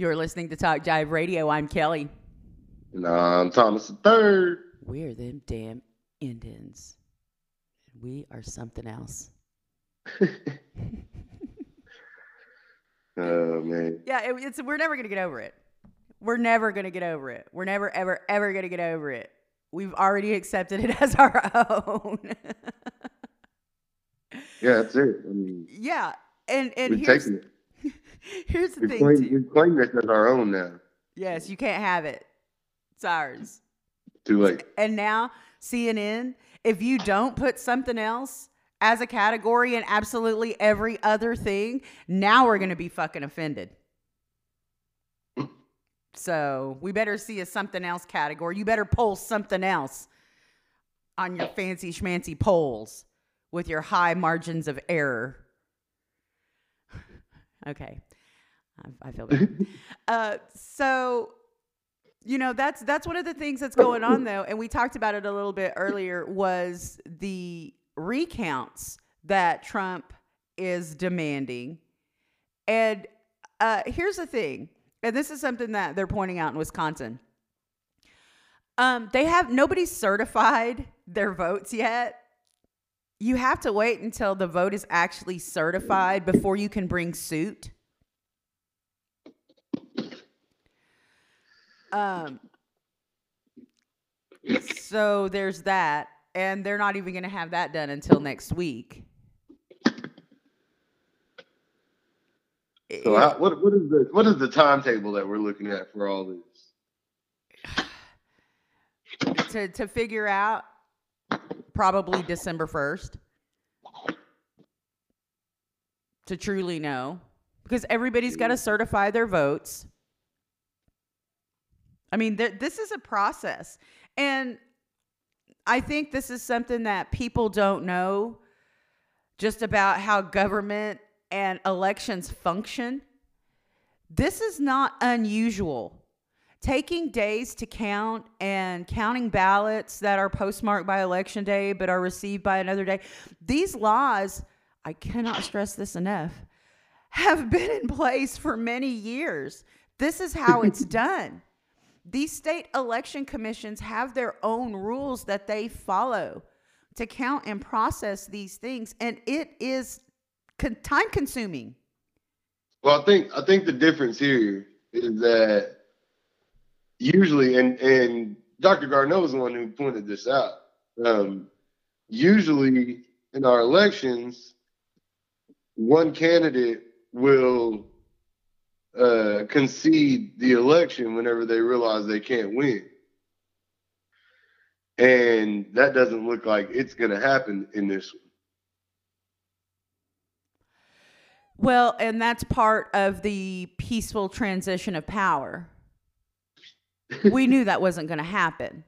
You're listening to Talk Jive Radio. I'm Kelly. And I'm Thomas the Third. We're them damn Indians. We are something else. Oh man. Yeah, it, it's we're never gonna get over it. We're never gonna get over it. We're never ever ever gonna get over it. We've already accepted it as our own. Yeah, that's it. I mean, yeah, and and here's. here's the We've thing claimed, too. we've this as our own now. Yes, you can't have it. It's ours. Too late. And now CNN, if you don't put something else as a category in absolutely every other thing, now we're gonna be fucking offended. So we better see a something else category. You better poll something else on your fancy schmancy polls with your high margins of error. okay. I, I feel bad. uh, so you know that's that's one of the things that's going on though and we talked about it a little bit earlier was the recounts that trump is demanding. And uh, here's the thing and this is something that they're pointing out in wisconsin. Um, they have nobody certified their votes yet. You have to wait until the vote is actually certified before you can bring suit Um, so there's that, and they're not even going to have that done until next week. So how, what what is the what is the timetable that we're looking at for all this? to to figure out probably December first to truly know because everybody's got to certify their votes. I mean, th- this is a process, and I think this is something that people don't know just about how government and elections function. This is not unusual. Taking days to count and counting ballots that are postmarked by election day but are received by another day. These laws, I cannot stress this enough, have been in place for many years. This is how it's done. These state election commissions have their own rules that they follow to count and process these things, and it is con- time consuming. Well, I think I think the difference here is that usually, and and Dr. Garneau is the one who pointed this out. Um, usually, in our elections, one candidate will uh, concede the election whenever they realize they can't win, and that doesn't look like it's going to happen in this one. Well, and that's part of the peaceful transition of power. we knew that wasn't going to happen.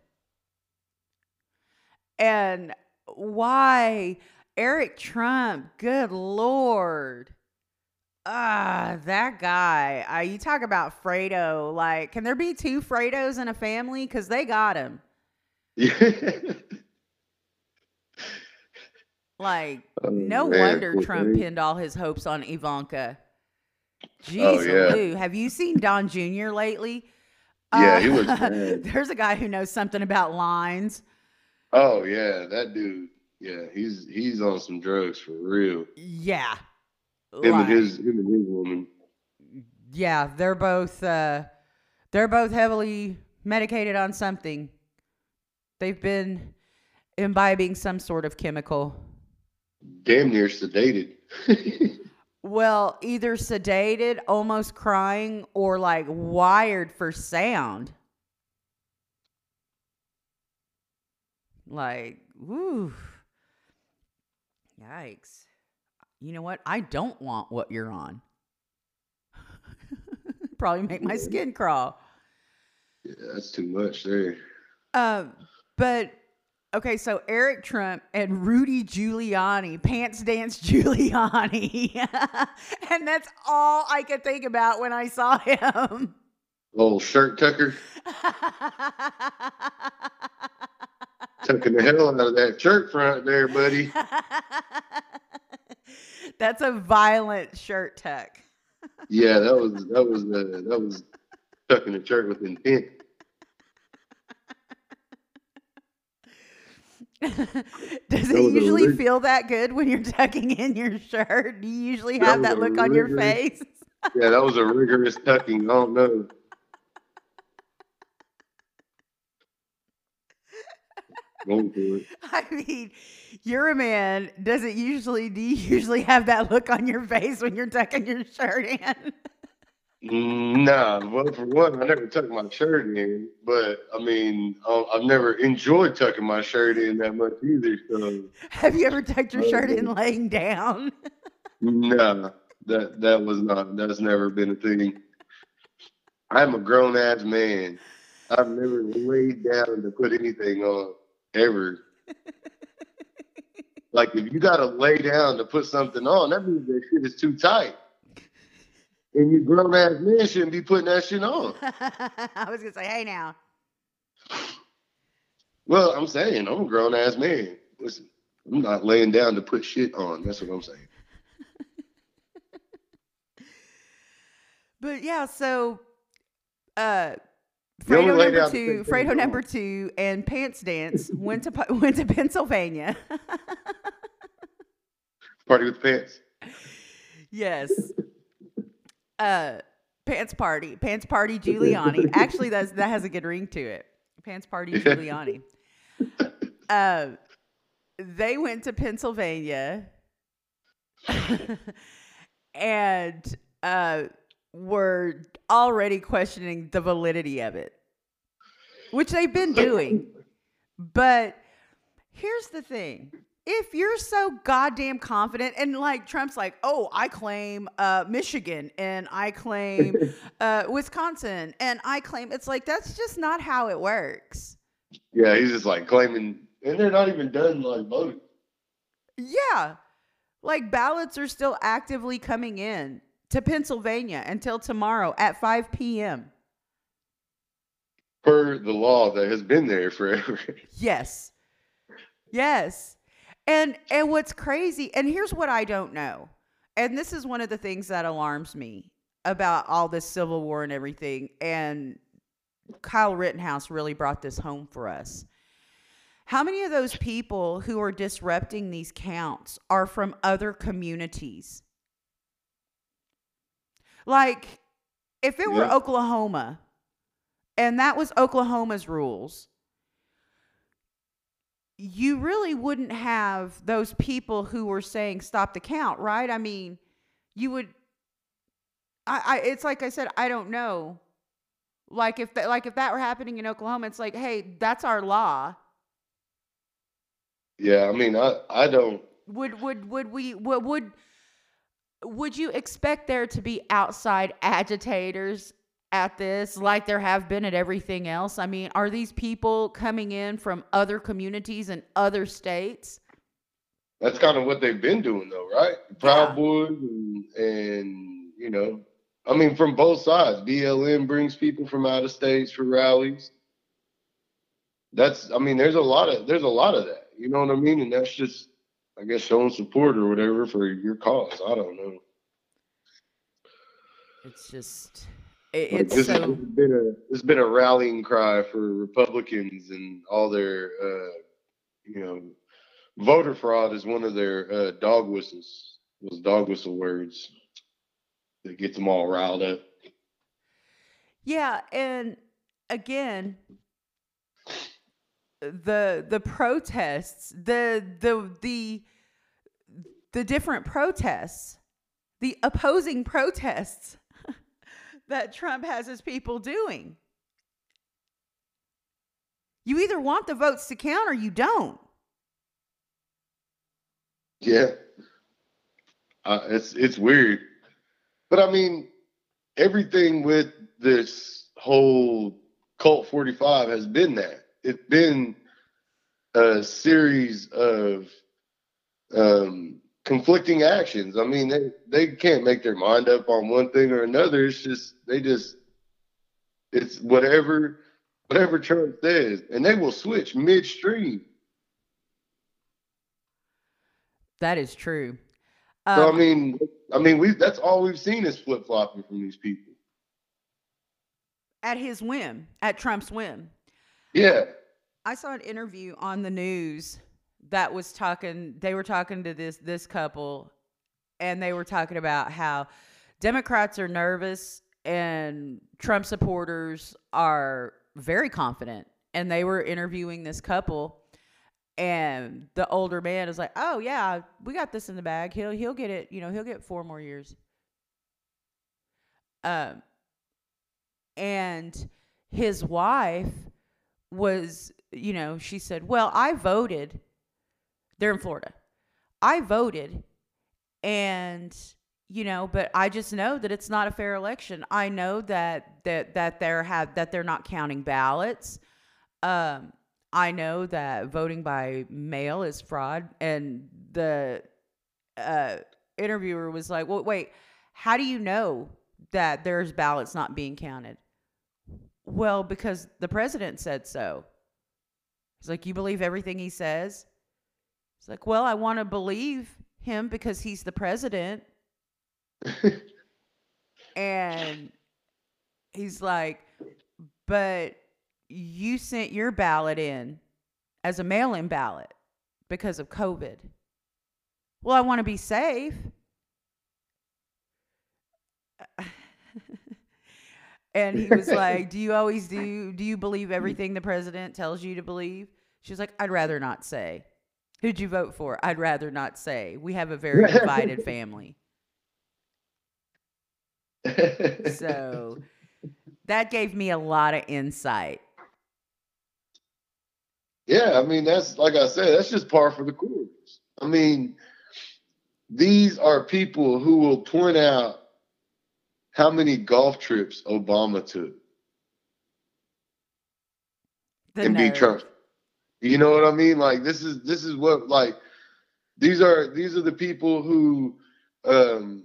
And why Eric Trump, good lord. Ah, that guy. Uh, you talk about Fredo. Like, can there be two Fredos in a family? Because they got him. Yeah. Like, Oh, no man, wonder Trump pinned all his hopes on Ivanka. Jeez, Oh, yeah. Lou, have you seen Don Jr. lately? Yeah, Uh, he was. There's a guy who knows something about lines. Oh yeah, that dude. Yeah, he's he's on some drugs for real. Yeah. Him Like, and his him and his woman. yeah, they're both uh, they're both heavily medicated on something. They've been imbibing some sort of chemical. Damn near sedated. Well, either sedated, almost crying, or like wired for sound. Like, woo. Yikes. You know what? I don't want what you're on. Probably make my skin crawl. yeah, that's too much there. Um, but okay, so Eric Trump and Rudy Giuliani, pants dance Giuliani, and that's all I could think about when I saw him. Old shirt tucker tucking the hell out of that shirt front there, buddy. That's a violent shirt tuck. yeah, that was that was uh, that was tucking the shirt with intent. Does That it usually rig- feel that good when you're tucking in your shirt? Do you usually have that a look on your face? Yeah, that was a rigorous tucking. I don't know. For it. I mean, you're a man. Does it usually? Do you usually have that look on your face when you're tucking your shirt in? Mm, Nah, well, for one, I never tuck my shirt in, but I mean, I- I've never enjoyed tucking my shirt in that much either. So, Have you ever tucked your shirt in Oh. laying down? nah, that that was not. That's never been a thing. I'm a grown ass man. I've never laid down to put anything on ever. Like if you gotta lay down to put something on, that means that shit is too tight. And you grown ass men shouldn't be putting that shit on. I was gonna say, hey now. Well, I'm saying I'm a grown ass man. Listen, I'm not laying down to put shit on. That's what I'm saying. But yeah, so uh Fredo number two, Fredo number two, and Pants Dance went to went to Pennsylvania. Party with pants. yes. Uh, Pants Party, Pants Party Giuliani. Actually, that's that has a good ring to it. Pants Party Giuliani. Uh, they went to Pennsylvania and uh, were already questioning the validity of it, which they've been doing. But here's the thing. If you're so goddamn confident, and like Trump's like, oh, I claim uh, Michigan and I claim uh, Wisconsin and I claim, it's like, that's just not how it works. Yeah, he's just like claiming, and they're not even done like voting. Yeah. Like ballots are still actively coming in to Pennsylvania until tomorrow at 5 p.m. per the law that has been there forever. Yes. Yes. And and what's crazy, and here's what I don't know. And this is one of the things that alarms me about all this civil war and everything. And Kyle Rittenhouse really brought this home for us. How many of those people who are disrupting these counts are from other communities? Like, if it were Yeah. Oklahoma and that was Oklahoma's rules, you really wouldn't have those people who were saying stop the count, right? I mean, you would. I, I it's like I said, I don't know. Like if that, like if that were happening in Oklahoma, it's like, hey, that's our law. yeah, I mean, I I don't. Would would would we would would would you expect there to be outside agitators at this like there have been at everything else? I mean, are these people coming in from other communities and other states? That's kind of what they've been doing, though, right? Proud Boys and and you know, I mean, from both sides. BLM brings people from out of states for rallies. That's, I mean, there's a lot of there's a lot of that. You know what I mean? And that's just, I guess, showing support or whatever for your cause. I don't know. It's just it, Like, it's this so has been a it's been a rallying cry for Republicans and all their uh, you know voter fraud is one of their uh, dog whistles. Those dog whistle words that gets them all riled up. Yeah, and again, the the protests, the the the the different protests, the opposing protests that Trump has his people doing. You either want the votes to count or you don't. Yeah, uh, it's it's weird, but I mean, everything with this whole cult forty five has been that. It's been a series of um, conflicting actions. I mean, they they can't make their mind up on one thing or another. It's just they just it's whatever whatever Trump says, and they will switch midstream. That is true. Um, so I mean, I mean, we that's all we've seen is flip flopping from these people. at his whim, at Trump's whim. Yeah, I saw an interview on the news that was talking they were talking to this this couple and they were talking about how Democrats are nervous and Trump supporters are very confident and they were interviewing this couple and the older man is like, "Oh yeah, we got this in the bag. He'll he'll get it, you know, he'll get 4 more years." Um and his wife was, you know, she said, Well, I voted. They're in Florida. I voted, and you know, but I just know that it's not a fair election. I know that that that they're have that they're not counting ballots. Um, I know that voting by mail is fraud, and the uh, interviewer was like, "Well, wait, how do you know that there's ballots not being counted?" Well, because the president said so. He's like, You believe everything he says? He's like, Well, I want to believe him because he's the president. and he's like, But you sent your ballot in as a mail in ballot because of COVID. Well, I want to be safe. And he was like, "Do you always do? Do you believe everything the president tells you to believe?" She was like, "I'd rather not say." Who'd you vote for? I'd rather not say. We have a very divided family. So that gave me a lot of insight. yeah, I mean, that's like I said, that's just par for the course. I mean, these are people who will point out how many golf trips Obama took The and be. Trump. You know what I mean? Like this is this is what like these are these are the people who um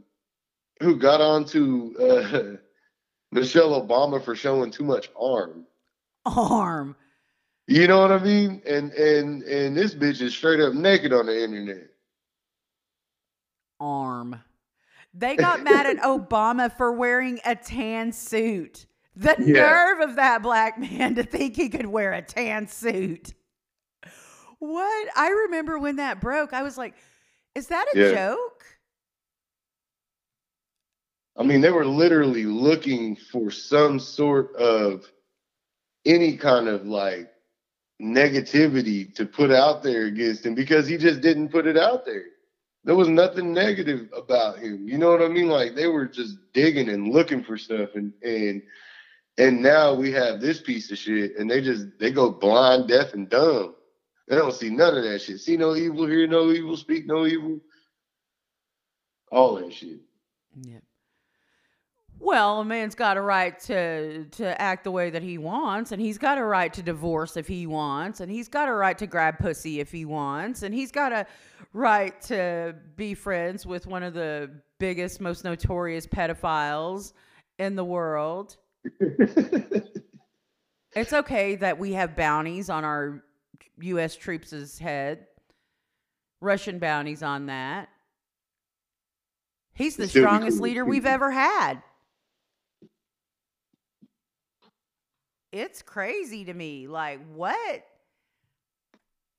who got onto uh, Michelle Obama for showing too much arm. arm. You know what I mean? And and and this bitch is straight up naked on the internet. Arm. They got mad at Obama for wearing a tan suit. The Yeah. nerve of that black man to think he could wear a tan suit. What? I remember when that broke. I was like, is that a Yeah. joke? I mean, they were literally looking for some sort of any kind of like negativity to put out there against him because he just didn't put it out there. There was nothing negative about him. You know what I mean? Like they were just digging and looking for stuff and and and now we have this piece of shit and they just they go blind, deaf, and dumb. They don't see none of that shit. See no evil, hear no evil, speak no evil. All that shit. Yeah. Well, a man's got a right to to act the way that he wants, and he's got a right to divorce if he wants, and he's got a right to grab pussy if he wants, and he's got a right to be friends with one of the biggest, most notorious pedophiles in the world. It's okay that we have bounties on our U.S. troops' head, Russian bounties on that. He's the strongest leader we've ever had. It's crazy to me. Like, what?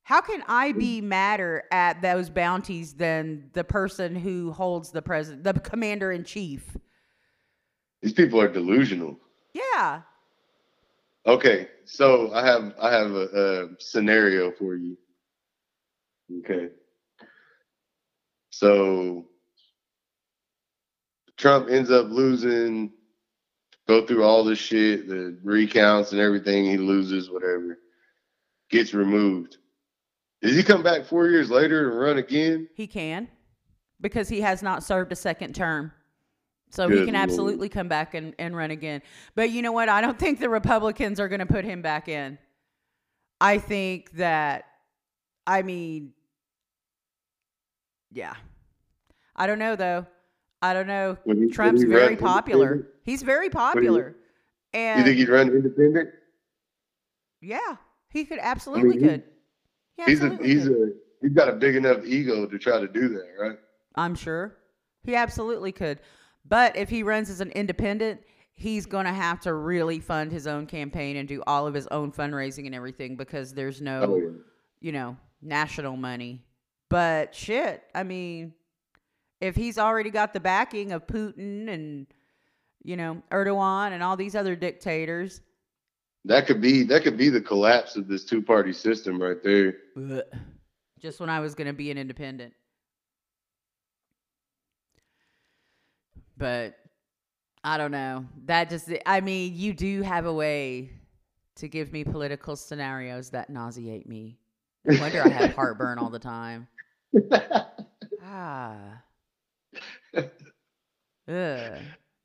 How can I be mm. madder at those bounties than the person who holds the president, the commander in chief? These people are delusional. Yeah. Okay, so I have I have a, a scenario for you. Okay. So Trump ends up losing, go through all this shit, the recounts and everything, he loses, whatever, gets removed. Does he come back four years later and run again? He can because he has not served a second term. So he can Lord. absolutely come back and, and run again. But you know what? I don't think the Republicans are going to put him back in. I think that, I mean, yeah. I don't know, though. I don't know. He- Trump's he very popular. He's very popular. You And think he'd run independent? yeah, he could absolutely he- could. He He's a he's could. a he's got a big enough ego to try to do that, right? I'm sure. He absolutely could. But if he runs as an independent, he's going to have to really fund his own campaign and do all of his own fundraising and everything because there's no, Oh, yeah. you know, national money. But shit, I mean, if he's already got the backing of Putin and, you know, Erdogan and all these other dictators, That could be that could be the collapse of this two party system right there. Ugh. Just when I was going to be an independent. But I don't know. That just, I mean, you do have a way to give me political scenarios that nauseate me. No wonder I have heartburn all the time. Ah. Ugh.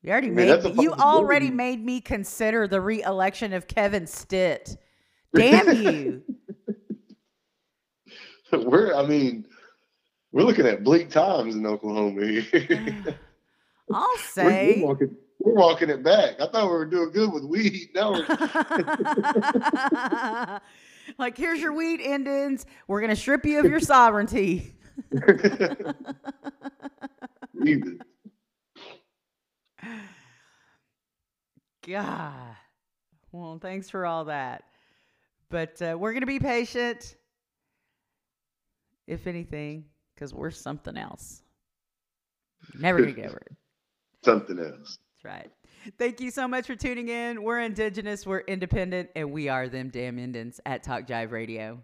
You already mean, made that's a me, you already possibility. made me consider the re-election of Kevin Stitt. Damn you. we're I mean, we're looking at bleak times in Oklahoma here. I'll we're, say. we're walking, we're walking it back. I thought we were doing good with weed. Now we're like, here's your weed Indians. We're gonna strip you of your sovereignty. God. Well, thanks for all that. But uh, we're gonna be patient, if anything, because we're something else. Never gonna get over it. something else. That's right. Thank you so much for tuning in. We're indigenous, we're independent, and we are them damn Indians at Talk Jive Radio.